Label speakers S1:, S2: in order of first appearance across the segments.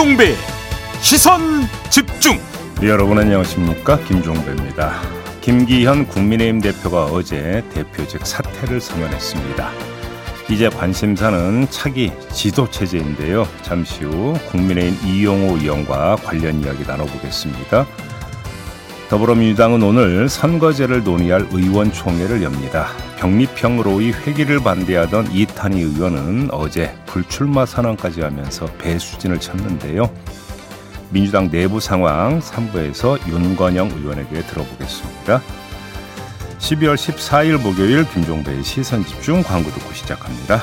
S1: 김종배 시선 집중
S2: 여러분 안녕하십니까 김종배입니다. 김기현 국민의힘 대표가 어제 대표직 사퇴를 선언했습니다. 이제 관심사는 차기 지도 체제인데요. 잠시 후 국민의힘 이용호 의원과 관련 이야기 나눠보겠습니다. 더불어민주당은 오늘 선거제를 논의할 의원총회를 엽니다. 병립형으로의 회기를 반대하던 이탄희 의원은 어제 불출마 선언까지 하면서 배수진을 쳤는데요. 민주당 내부 상황 3부에서 윤건영 의원에게 들어보겠습니다. 12월 14일 목요일 김종배의 시선집중 광고 듣고 시작합니다.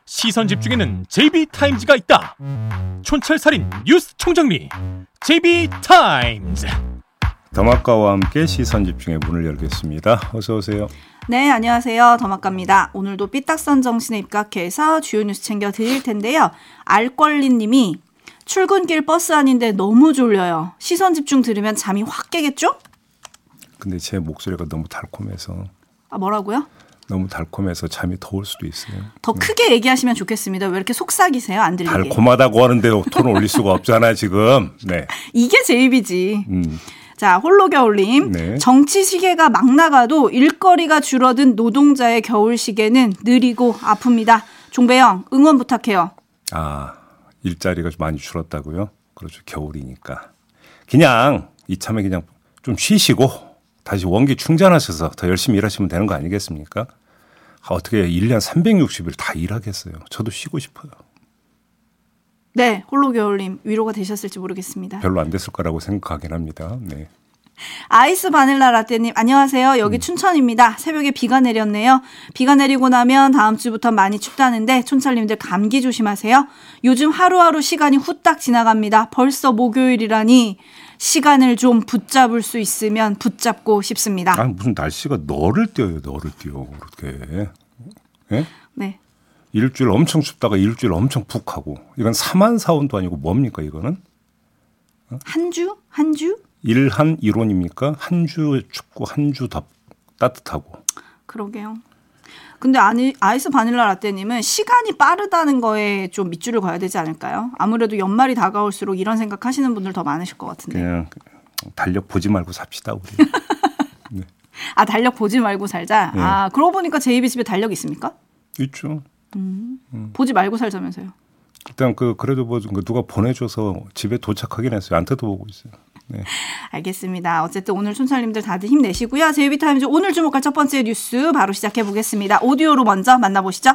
S1: 시선 집중에는 JB타임즈가 있다 촌철살인 뉴스 총정리 JB타임즈
S2: 더마카와 함께 시선 집중의 문을 열겠습니다. 어서 오세요.
S3: 네, 안녕하세요. 더마카입니다. 오늘도 삐딱선 정신에 입각해서 주요 뉴스 챙겨 드릴 텐데요. 알권리 님이 출근길 버스 아닌데 너무 졸려요. 시선 집중 들으면 잠이 확 깨겠죠?
S2: 근데 제 목소리가 너무 달콤해서
S3: 아, 뭐라고요?
S2: 너무 달콤해서 잠이 더올 수도 있어요.
S3: 더 크게 얘기하시면 좋겠습니다. 왜 이렇게 속삭이세요? 안 들리게.
S2: 달콤하다고 하는데 톤을 올릴 수가 없잖아요, 지금. 네.
S3: 이게 제 입이지.
S2: 음.
S3: 자, 홀로 겨울님.
S2: 네.
S3: 정치 시계가 막 나가도 일거리가 줄어든 노동자의 겨울 시계는 느리고 아픕니다. 종배영, 응원 부탁해요.
S2: 아, 일자리가 좀 많이 줄었다고요? 그렇죠. 겨울이니까. 그냥 이참에 그냥 좀 쉬시고 다시 원기 충전하셔서 더 열심히 일하시면 되는 거 아니겠습니까? 아, 어떻게 1년 360일 다 일하겠어요. 저도 쉬고 싶어요.
S3: 네, 홀로 겨울님 위로가 되셨을지 모르겠습니다.
S2: 별로 안 됐을 거라고 생각하긴 합니다. 네.
S3: 아이스 바닐라 라떼님 안녕하세요. 여기 춘천입니다. 새벽에 비가 내렸네요. 비가 내리고 나면 다음 주부터 많이 춥다는데 촌철님들 감기 조심하세요. 요즘 하루하루 시간이 후딱 지나갑니다. 벌써 목요일이라니 시간을 좀 붙잡을 수 있으면 붙잡고 싶습니다.
S2: 아, 무슨 날씨가 너를 띄어요, 너를 띄어. 그렇게. 예?
S3: 네.
S2: 일주일 엄청 춥다가 일주일 엄청 푹 하고. 이건 사만 사원도 아니고 뭡니까, 이거는?
S3: 한 주? 한 주?
S2: 일한 이론입니까? 한 주 춥고 한 주 따뜻하고.
S3: 그러게요. 근데 아니 아이스 바닐라 라떼님은 시간이 빠르다는 거에 좀 밑줄을 그어야 되지 않을까요? 아무래도 연말이 다가올수록 이런 생각 하시는 분들 더 많으실 것 같은데.
S2: 그냥 달력 보지 말고 삽시다 우리. 네.
S3: 아 달력 보지 말고 살자.
S2: 네.
S3: 아 그러고 보니까 JB 집에 달력 있습니까?
S2: 있죠.
S3: 보지 말고 살자면서요.
S2: 일단 그 그래도 뭐 누가 보내줘서 집에 도착하긴 했어요. 안 뜯어보고 있어요. 네.
S3: 알겠습니다. 어쨌든 오늘 촌철님들 다들 힘내시고요. 제이비타임즈 오늘 주목할 첫 번째 뉴스 바로 시작해 보겠습니다. 오디오로 먼저 만나보시죠.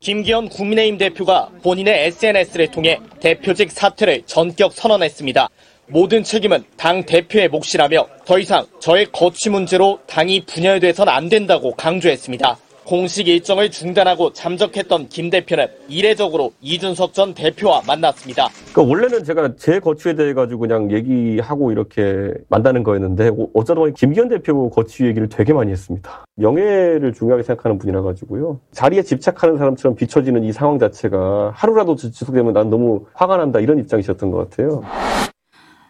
S4: 김기현 국민의힘 대표가 본인의 SNS를 통해 대표직 사퇴를 전격 선언했습니다. 모든 책임은 당 대표의 몫이라며 더 이상 저의 거취 문제로 당이 분열돼선 안 된다고 강조했습니다. 공식 일정을 중단하고 잠적했던 김 대표는 이례적으로 이준석 전 대표와 만났습니다.
S5: 그러니까 원래는 제가 제 거취에 대해 가지고 그냥 얘기하고 이렇게 만나는 거였는데 어쩌다 보니 김기현 대표 거취 얘기를 되게 많이 했습니다. 명예를 중요하게 생각하는 분이라 가지고요. 자리에 집착하는 사람처럼 비춰지는 이 상황 자체가 하루라도 지속되면 난 너무 화가 난다 이런 입장이셨던 것 같아요.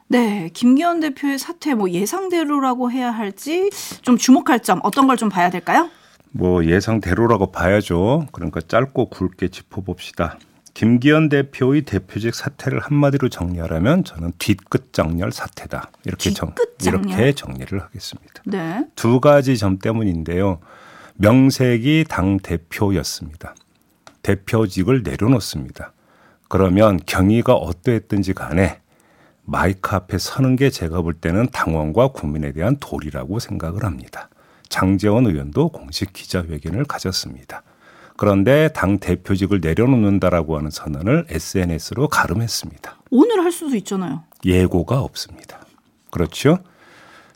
S3: 네, 김기현 대표의 사퇴 뭐 예상대로라고 해야 할지 좀 주목할 점 어떤 걸 좀 봐야 될까요?
S2: 뭐 예상대로라고 봐야죠. 그러니까 짧고 굵게 짚어봅시다. 김기현 대표의 대표직 사퇴를 한마디로 정리하라면 저는 뒤끝 정렬 사퇴다. 이렇게 정? 이렇게 정리를 하겠습니다.
S3: 네.
S2: 두 가지 점 때문인데요. 명색이 당 대표였습니다. 대표직을 내려놓습니다. 그러면 경위가 어떠했든지 간에 마이크 앞에 서는 게 제가 볼 때는 당원과 국민에 대한 도리라고 생각을 합니다. 장재원 의원도 공식 기자회견을 가졌습니다. 그런데 당 대표직을 내려놓는다라고 하는 선언을 SNS로 가름했습니다.
S3: 오늘 할 수도 있잖아요.
S2: 예고가 없습니다. 그렇죠?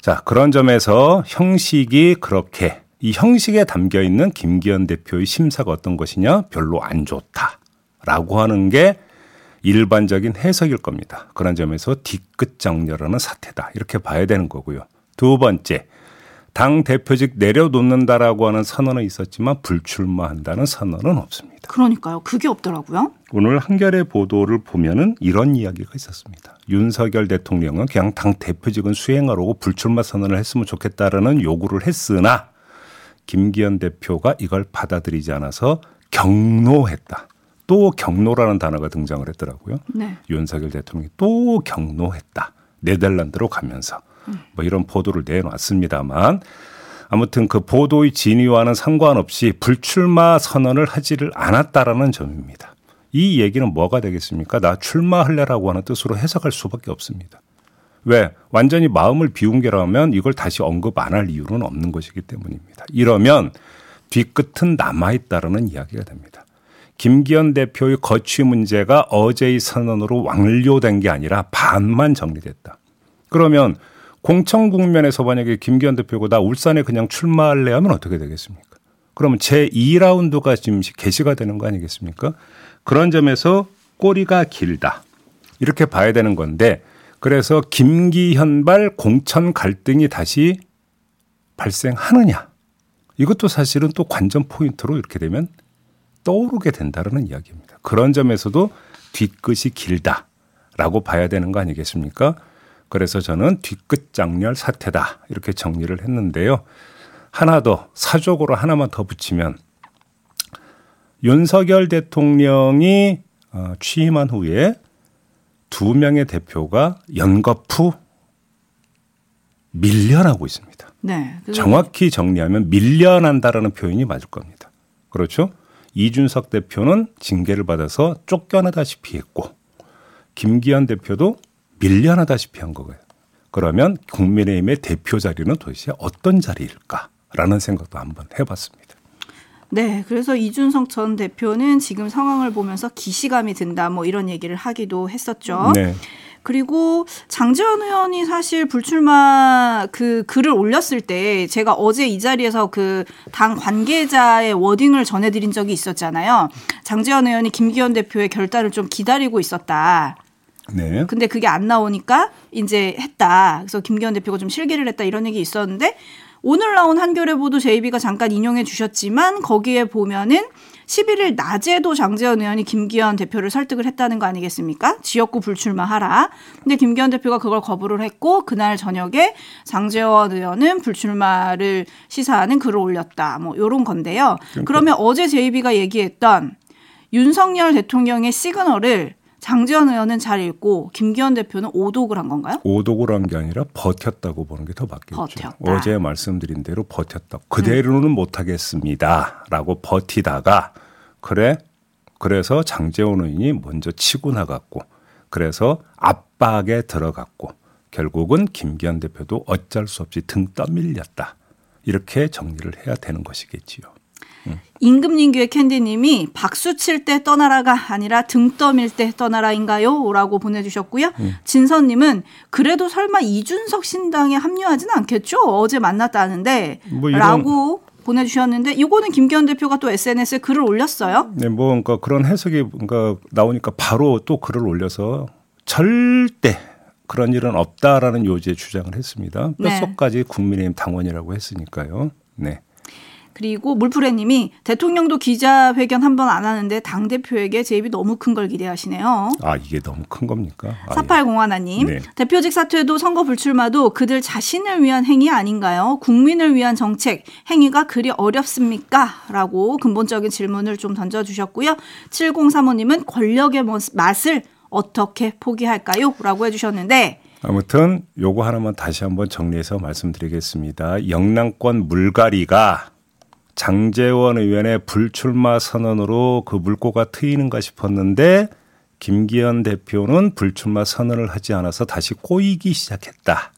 S2: 자, 그런 점에서 형식이 그렇게 이 형식에 담겨 있는 김기현 대표의 심사가 어떤 것이냐? 별로 안 좋다라고 하는 게 일반적인 해석일 겁니다. 그런 점에서 뒤끝 정렬하는 사태다. 이렇게 봐야 되는 거고요. 두 번째, 당 대표직 내려놓는다라고 하는 선언은 있었지만 불출마한다는 선언은 없습니다.
S3: 그러니까요. 그게 없더라고요.
S2: 오늘 한겨레 보도를 보면은 이런 이야기가 있었습니다. 윤석열 대통령은 그냥 당 대표직은 수행하라고 불출마 선언을 했으면 좋겠다라는 요구를 했으나 김기현 대표가 이걸 받아들이지 않아서 경로했다. 또 경로라는 단어가 등장을 했더라고요.
S3: 네.
S2: 윤석열 대통령이 또 경로했다. 네덜란드로 가면서 뭐 이런 보도를 내놨습니다만 아무튼 그 보도의 진위와는 상관없이 불출마 선언을 하지를 않았다라는 점입니다. 이 얘기는 뭐가 되겠습니까? 나 출마할래라고 하는 뜻으로 해석할 수밖에 없습니다. 왜? 완전히 마음을 비운 게라면 이걸 다시 언급 안 할 이유는 없는 것이기 때문입니다. 이러면 뒤끝은 남아있다라는 이야기가 됩니다. 김기현 대표의 거취 문제가 어제의 선언으로 완료된 게 아니라 반만 정리됐다. 그러면 공천 국면에서 만약에 김기현 대표가 나 울산에 그냥 출마할래 하면 어떻게 되겠습니까? 그러면 제 2라운드가 지금 개시가 되는 거 아니겠습니까? 그런 점에서 꼬리가 길다. 이렇게 봐야 되는 건데 그래서 김기현발 공천 갈등이 다시 발생하느냐. 이것도 사실은 또 관전 포인트로 이렇게 되면 떠오르게 된다는 이야기입니다. 그런 점에서도 뒤끝이 길다라고 봐야 되는 거 아니겠습니까? 그래서 저는 뒤끝 장렬 사태다 이렇게 정리를 했는데요. 하나 더 사적으로 하나만 더 붙이면 윤석열 대통령이 어, 취임한 후에 두 명의 대표가 연거푸 밀려나고 있습니다.
S3: 네.
S2: 정확히 정리하면 밀려난다라는 표현이 맞을 겁니다. 그렇죠? 이준석 대표는 징계를 받아서 쫓겨나다시피 했고 김기현 대표도 밀려나다시피 한 거예요. 그러면 국민의힘의 대표 자리는 도대체 어떤 자리일까라는 생각도 한번 해봤습니다.
S3: 네, 그래서 이준석 전 대표는 지금 상황을 보면서 기시감이 든다, 뭐 이런 얘기를 하기도 했었죠.
S2: 네.
S3: 그리고 장재원 의원이 사실 불출마 그 글을 올렸을 때 제가 어제 이 자리에서 그 당 관계자의 워딩을 전해드린 적이 있었잖아요. 장재원 의원이 김기현 대표의 결단을 좀 기다리고 있었다.
S2: 네.
S3: 근데 그게 안 나오니까 이제 했다. 그래서 김기현 대표가 좀 실기를 했다 이런 얘기 있었는데 오늘 나온 한겨레 보도 JB가 잠깐 인용해 주셨지만 거기에 보면은 11일 낮에도 장재현 의원이 김기현 대표를 설득을 했다는 거 아니겠습니까? 지역구 불출마하라. 근데 김기현 대표가 그걸 거부를 했고 그날 저녁에 장재원 의원은 불출마를 시사하는 글을 올렸다. 뭐 요런 건데요. 그러면 어제 JB가 얘기했던 윤석열 대통령의 시그널을 장재원 의원은 잘 읽고 김기현 대표는 오독을 한 건가요?
S2: 오독을 한 게 아니라 버텼다고 보는 게 더 맞겠죠.
S3: 버텼다.
S2: 어제 말씀드린 대로 버텼다. 그대로는 못하겠습니다라고 버티다가 그래 그래서 장재원 의원이 먼저 치고 나갔고 그래서 압박에 들어갔고 결국은 김기현 대표도 어쩔 수 없이 등 떠밀렸다. 이렇게 정리를 해야 되는 것이겠지요.
S3: 임금님교의 캔디님이 박수 칠 때 떠나라가 아니라 등 떠밀 때 떠나라인가요? 라고 보내주셨고요. 진선님은 그래도 설마 이준석 신당에 합류하진 않겠죠? 어제 만났다는데
S2: 뭐 이런-
S3: 라고 보내주셨는데 이거는 김기현 대표가 또 SNS에 글을 올렸어요.
S2: 네, 뭐 그러니까 그런 해석이 뭔가 나오니까 바로 또 글을 올려서 절대 그런 일은 없다라는 요지의 주장을 했습니다.
S3: 네.
S2: 뼛속까지 국민의힘 당원이라고 했으니까요. 네.
S3: 그리고 물프레님이 대통령도 기자회견 한 번 안 하는데 당 대표에게 제입이 너무 큰 걸 기대하시네요.
S2: 아 이게 너무 큰 겁니까? 아, 예.
S3: 사팔공하나님
S2: 네.
S3: 대표직 사퇴도 선거 불출마도 그들 자신을 위한 행위 아닌가요? 국민을 위한 정책 행위가 그리 어렵습니까? 라고 근본적인 질문을 좀 던져주셨고요. 7035님은 권력의 모- 맛을 어떻게 포기할까요? 라고 해주셨는데
S2: 아무튼 요거 하나만 다시 한번 정리해서 말씀드리겠습니다. 영남권 물갈이가 장재원 의원의 불출마 선언으로 그 물꼬가 트이는가 싶었는데 김기현 대표는 불출마 선언을 하지 않아서 다시 꼬이기 시작했다.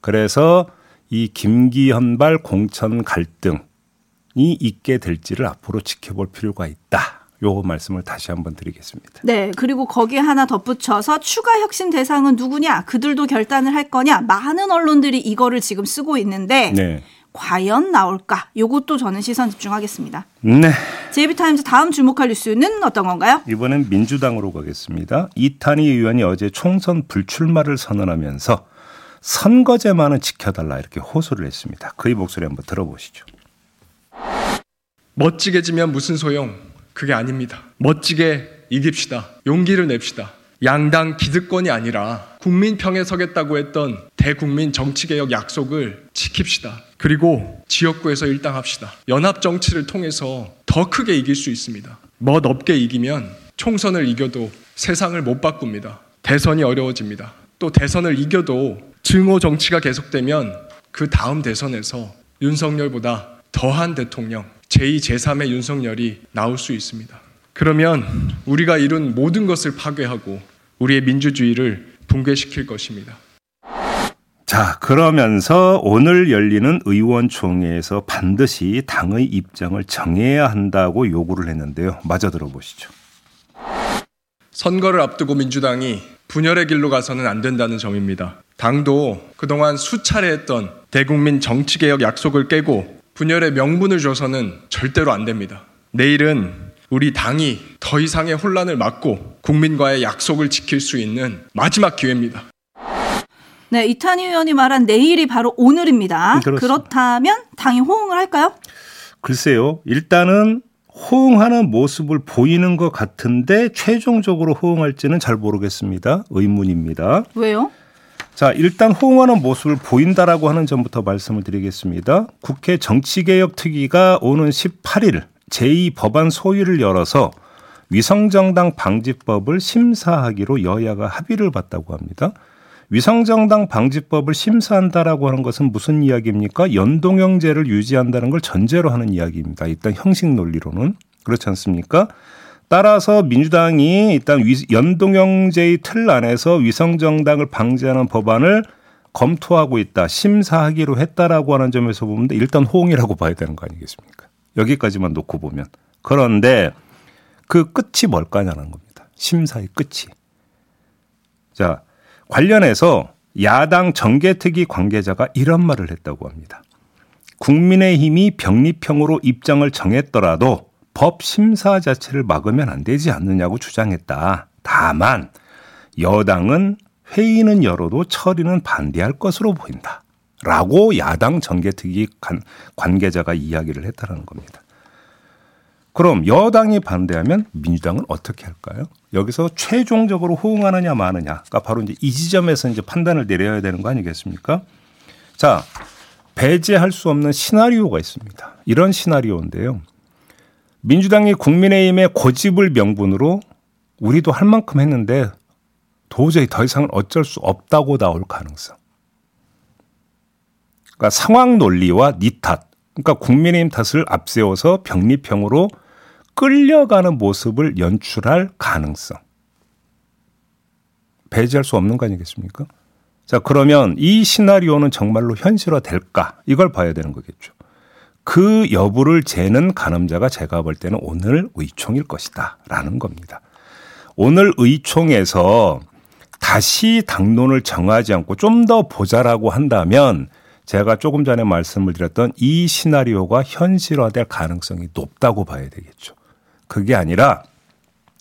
S2: 그래서 이 김기현발 공천 갈등이 있게 될지를 앞으로 지켜볼 필요가 있다. 요 말씀을 다시 한번 드리겠습니다.
S3: 네 그리고 거기에 하나 덧붙여서 추가 혁신 대상은 누구냐? 그들도 결단을 할 거냐? 많은 언론들이 이거를 지금 쓰고 있는데
S2: 네.
S3: 과연 나올까? 요것도 저는 시선 집중하겠습니다.
S2: 네.
S3: 제이비타임즈 다음 주목할 뉴스는 어떤 건가요?
S2: 이번엔 민주당으로 가겠습니다. 이탄희 의원이 어제 총선 불출마를 선언하면서 선거제만은 지켜달라 이렇게 호소를 했습니다. 그의 목소리 한번 들어보시죠.
S6: 멋지게 지면 무슨 소용? 그게 아닙니다. 멋지게 이깁시다. 용기를 냅시다. 양당 기득권이 아니라 국민 평에 서겠다고 했던 대국민 정치개혁 약속을 지킵시다. 그리고 지역구에서 일당합시다. 연합 정치를 통해서 더 크게 이길 수 있습니다. 멋 없게 이기면 총선을 이겨도 세상을 못 바꿉니다. 대선이 어려워집니다. 또 대선을 이겨도 증오 정치가 계속되면 그 다음 대선에서 윤석열보다 더한 대통령, 제2, 제3의 윤석열이 나올 수 있습니다. 그러면 우리가 이룬 모든 것을 파괴하고 우리의 민주주의를 붕괴시킬 것입니다.
S2: 자, 그러면서 오늘 열리는 의원총회에서 반드시 당의 입장을 정해야 한다고 요구를 했는데요. 마저 들어보시죠.
S6: 선거를 앞두고 민주당이 분열의 길로 가서는 안 된다는 점입니다. 당도 그동안 수차례 했던 대국민 정치개혁 약속을 깨고 분열의 명분을 줘서는 절대로 안 됩니다. 내일은 우리 당이 더 이상의 혼란을 막고 국민과의 약속을 지킬 수 있는 마지막 기회입니다.
S3: 네, 이탄희 의원이 말한 내일이 바로 오늘입니다.
S2: 그렇습니다.
S3: 그렇다면 당이 호응을 할까요?
S2: 글쎄요. 일단은 호응하는 모습을 보이는 것 같은데 최종적으로 호응할지는 잘 모르겠습니다. 의문입니다.
S3: 왜요?
S2: 자, 일단 호응하는 모습을 보인다라고 하는 점부터 말씀을 드리겠습니다. 국회 정치개혁특위가 오는 18일 제2 법안 소위를 열어서 위성정당 방지법을 심사하기로 여야가 합의를 봤다고 합니다. 위성정당 방지법을 심사한다라고 하는 것은 무슨 이야기입니까? 연동형제를 유지한다는 걸 전제로 하는 이야기입니다. 일단 형식 논리로는 그렇지 않습니까? 따라서 민주당이 일단 위- 연동형제의 틀 안에서 위성정당을 방지하는 법안을 검토하고 있다, 심사하기로 했다라고 하는 점에서 보면 일단 호응이라고 봐야 되는 거 아니겠습니까? 여기까지만 놓고 보면 그런데 그 끝이 뭘까냐는 겁니다. 심사의 끝이. 자, 관련해서 야당 정개특위 관계자가 이런 말을 했다고 합니다. 국민의힘이 병립형으로 입장을 정했더라도 법 심사 자체를 막으면 안 되지 않느냐고 주장했다. 다만 여당은 회의는 열어도 처리는 반대할 것으로 보인다. 라고 야당 정개특위 관- 관계자가 이야기를 했다는 겁니다. 그럼 여당이 반대하면 민주당은 어떻게 할까요? 여기서 최종적으로 호응하느냐 마느냐가 바로 이제 이 지점에서 이제 판단을 내려야 되는 거 아니겠습니까? 자, 배제할 수 없는 시나리오가 있습니다. 이런 시나리오인데요. 민주당이 국민의힘의 고집을 명분으로 우리도 할 만큼 했는데 도저히 더 이상은 어쩔 수 없다고 나올 가능성. 그러니까 상황 논리와 니 탓, 그러니까 국민의힘 탓을 앞세워서 병립형으로 끌려가는 모습을 연출할 가능성. 배제할 수 없는 거 아니겠습니까? 자, 그러면 이 시나리오는 정말로 현실화 될까? 이걸 봐야 되는 거겠죠. 그 여부를 재는 가늠자가 제가 볼 때는 오늘 의총일 것이다. 라는 겁니다. 오늘 의총에서 다시 당론을 정하지 않고 좀 더 보자라고 한다면 제가 조금 전에 말씀을 드렸던 이 시나리오가 현실화될 가능성이 높다고 봐야 되겠죠. 그게 아니라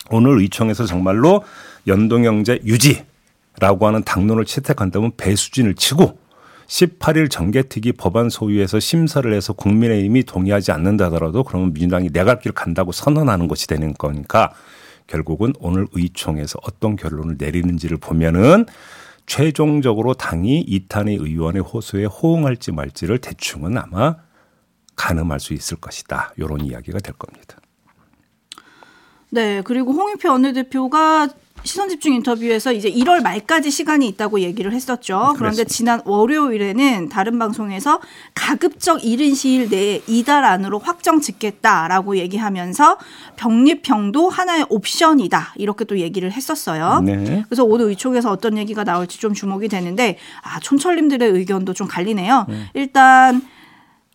S2: 오늘 의총에서 정말로 연동형제 유지라고 하는 당론을 채택한다면 배수진을 치고 18일 정개특위 법안 소위에서 심사를 해서 국민의힘이 동의하지 않는다 하더라도 그러면 민주당이 내 갈 길 간다고 선언하는 것이 되는 거니까 결국은 오늘 의총에서 어떤 결론을 내리는지를 보면은 최종적으로 당이 이탄희 의원의 호소에 호응할지 말지를 대충은 아마 가늠할 수 있을 것이다. 이런 이야기가 될 겁니다.
S3: 네, 그리고 홍익표 원내대표가 시선 집중 인터뷰에서 이제 1월 말까지 시간이 있다고 얘기를 했었죠. 그런데
S2: 그랬습니다.
S3: 지난 월요일에는 다른 방송에서 가급적 이른 시일 내에 이달 안으로 확정 짓겠다라고 얘기하면서 병립형도 하나의 옵션이다 이렇게 또 얘기를 했었어요.
S2: 네.
S3: 그래서 오늘 의총에서 어떤 얘기가 나올지 좀 주목이 되는데 아 촌철님들의 의견도 좀 갈리네요. 일단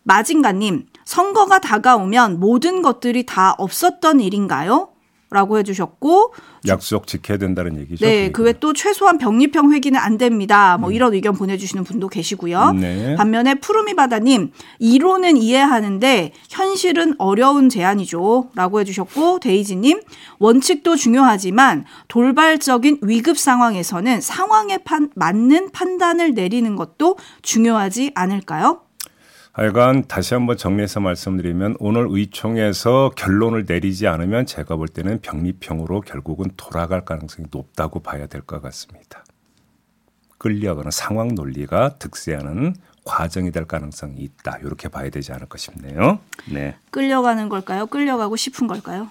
S3: 마진가님 선거가 다가오면 모든 것들이 다 없었던 일인가요? 라고 해주셨고
S2: 약속 지켜야 된다는 얘기죠.
S3: 네, 그 외 또 최소한 병리평 회기는 안 됩니다. 뭐 이런 의견 보내주시는 분도 계시고요.
S2: 네.
S3: 반면에 푸르미바다님 이론은 이해하는데 현실은 어려운 제안이죠라고 해주셨고 데이지님 원칙도 중요하지만 돌발적인 위급 상황에서는 상황에 판, 맞는 판단을 내리는 것도 중요하지 않을까요?
S2: 하여간 다시 한번 정리해서 말씀드리면 오늘 의총에서 결론을 내리지 않으면 제가 볼 때는 병리평으로 결국은 돌아갈 가능성이 높다고 봐야 될 것 같습니다. 끌려가는 상황 논리가 득세하는 과정이 될 가능성이 있다. 이렇게 봐야 되지 않을까 싶네요. 네.
S3: 끌려가는 걸까요? 끌려가고 싶은 걸까요?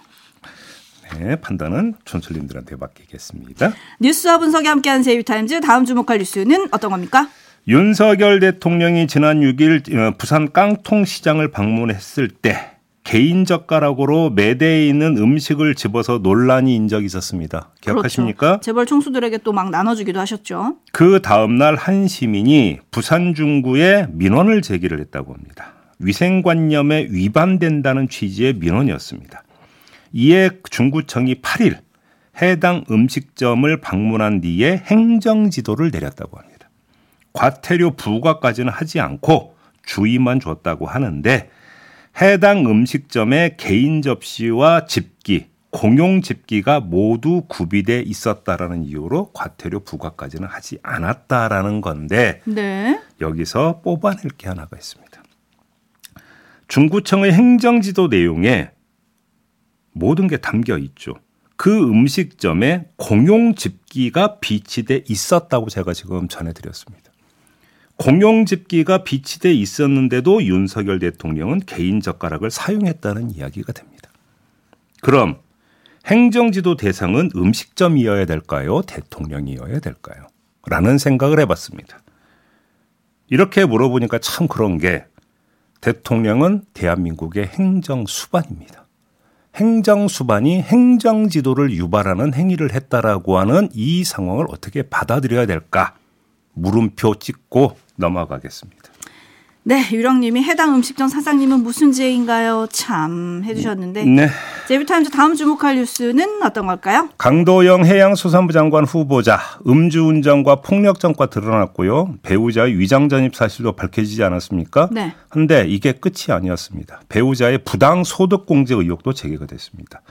S2: 네, 판단은 촌철님들한테 맡기겠습니다.
S3: 뉴스와 분석이 함께하는 제이비타임즈 다음 주목할 뉴스는 어떤 겁니까?
S2: 윤석열 대통령이 지난 6일 어, 부산 깡통시장을 방문했을 때 개인 젓가락으로 매대에 있는 음식을 집어서 논란이 인 적이 있었습니다. 기억하십니까?
S3: 그렇죠. 재벌 총수들에게 또 막 나눠주기도 하셨죠.
S2: 그 다음날 한 시민이 부산 중구에 민원을 제기를 했다고 합니다. 위생관념에 위반된다는 취지의 민원이었습니다. 이에 중구청이 8일 해당 음식점을 방문한 뒤에 행정지도를 내렸다고 합니다. 과태료 부과까지는 하지 않고 주의만 줬다고 하는데 해당 음식점의 개인 접시와 집기, 공용 집기가 모두 구비돼 있었다라는 이유로 과태료 부과까지는 하지 않았다라는 건데
S3: 네.
S2: 여기서 뽑아낼 게 하나가 있습니다. 중구청의 행정지도 내용에 모든 게 담겨 있죠. 그 음식점에 공용 집기가 비치돼 있었다고 제가 지금 전해드렸습니다. 공용 집기가 비치돼 있었는데도 윤석열 대통령은 개인 젓가락을 사용했다는 이야기가 됩니다. 그럼 행정지도 대상은 음식점이어야 될까요? 대통령이어야 될까요? 라는 생각을 해봤습니다. 이렇게 물어보니까 참 그런 게 대통령은 대한민국의 행정수반입니다. 행정수반이 행정지도를 유발하는 행위를 했다라고 하는 이 상황을 어떻게 받아들여야 될까? 물음표 찍고 넘어가겠습니다.
S3: 네, 유령님이 해당 음식점 사장님은 무슨 죄인가요? 참 해주셨는데
S2: 네.
S3: 제비타임즈 다음 주목할 뉴스는 어떤 걸까요?
S2: 강도영 해양수산부 장관 후보자 음주운전과 폭력전과 드러났고요. 배우자의 위장 전입 사실도 밝혀지지 않았습니까?
S3: 네.
S2: 한데 이게 끝이 아니었습니다. 배우자의 부당 소득 공제 의혹도 제기가 됐습니다.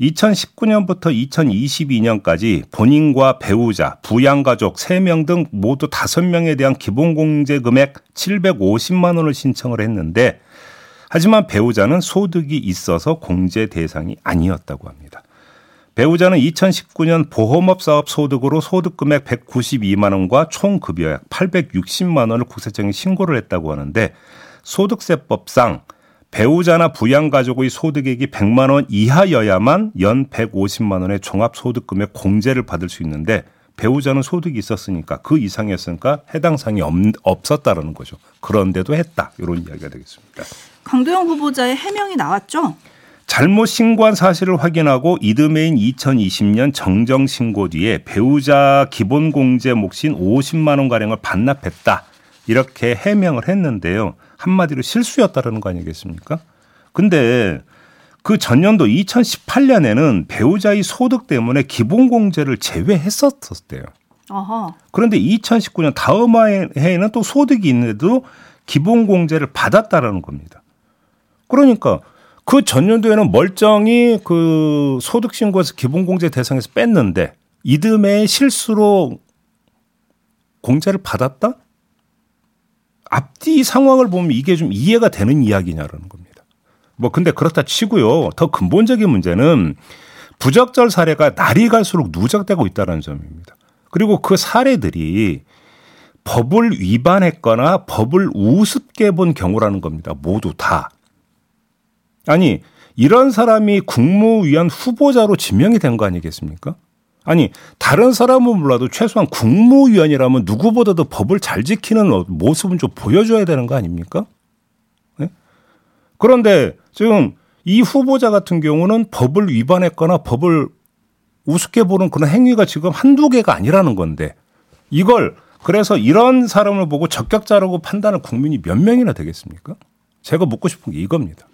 S2: 2019년부터 2022년까지 본인과 배우자, 부양가족 3명 등 모두 5명에 대한 기본공제 금액 750만 원을 신청을 했는데 하지만 배우자는 소득이 있어서 공제 대상이 아니었다고 합니다. 배우자는 2019년 보험업 사업 소득으로 소득 금액 192만 원과 총 급여액 860만 원을 국세청에 신고를 했다고 하는데 소득세법상 배우자나 부양가족의 소득액이 100만 원 이하여야만 연 150만 원의 종합소득금의 공제를 받을 수 있는데 배우자는 소득이 있었으니까 그 이상이었으니까 해당 사항이 없, 없었다라는 거죠. 그런데도 했다. 이런 이야기가 되겠습니다.
S3: 강도영 후보자의 해명이 나왔죠?
S2: 잘못 신고한 사실을 확인하고 이듬해인 2020년 정정 신고 뒤에 배우자 기본 공제 몫인 50만 원 가량을 반납했다. 이렇게 해명을 했는데요. 한마디로 실수였다라는 거 아니겠습니까? 근데 그 전년도 2018년에는 배우자의 소득 때문에 기본 공제를 제외했었대요.
S3: 어허.
S2: 그런데 2019년 다음 해에는 또 소득이 있는데도 기본 공제를 받았다라는 겁니다. 그러니까 그 전년도에는 멀쩡히 그 소득 신고에서 기본 공제 대상에서 뺐는데 이듬해 실수로 공제를 받았다? 앞뒤 상황을 보면 이게 좀 이해가 되는 이야기냐라는 겁니다. 뭐 근데 그렇다 치고요. 더 근본적인 문제는 부적절 사례가 날이 갈수록 누적되고 있다는 점입니다. 그리고 그 사례들이 법을 위반했거나 법을 우습게 본 경우라는 겁니다. 모두 다. 아니, 이런 사람이 국무위원 후보자로 지명이 된 거 아니겠습니까? 아니, 다른 사람은 몰라도 최소한 국무위원이라면 누구보다도 법을 잘 지키는 모습은 좀 보여줘야 되는 거 아닙니까? 네? 그런데 지금 이 후보자 같은 경우는 법을 위반했거나 법을 우습게 보는 그런 행위가 지금 한두 개가 아니라는 건데 이걸 그래서 이런 사람을 보고 적격자라고 판단할 국민이 몇 명이나 되겠습니까? 제가 묻고 싶은 게 이겁니다.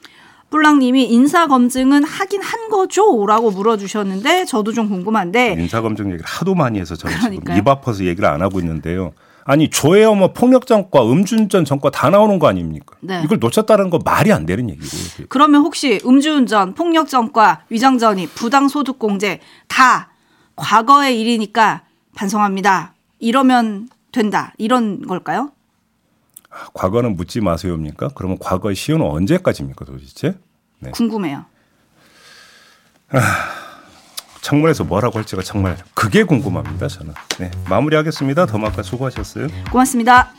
S3: 뿔랑님이 인사 검증은 하긴 한 거죠라고 물어주셨는데 저도 좀 궁금한데
S2: 인사 검증 얘기를 하도 많이 해서 저는 지금
S3: 그러니까요.
S2: 입 아파서 얘기를 안 하고 있는데요. 아니 조혜어 뭐 폭력 전과, 음주운전 전과 다 나오는 거 아닙니까?
S3: 네.
S2: 이걸 놓쳤다는 거 말이 안 되는 얘기고요.
S3: 그러면 혹시 음주운전, 폭력 전과, 위장전입, 부당 소득공제 다 과거의 일이니까 반성합니다. 이러면 된다. 이런 걸까요?
S2: 과거는 묻지 마세요입니까? 그러면 과거의 시효는 언제까지입니까 도대체? 네.
S3: 궁금해요.
S2: 청문회에서 뭐라고 할지가 정말 그게 궁금합니다 저는. 네 마무리하겠습니다. 더마카 수고하셨어요.
S3: 고맙습니다.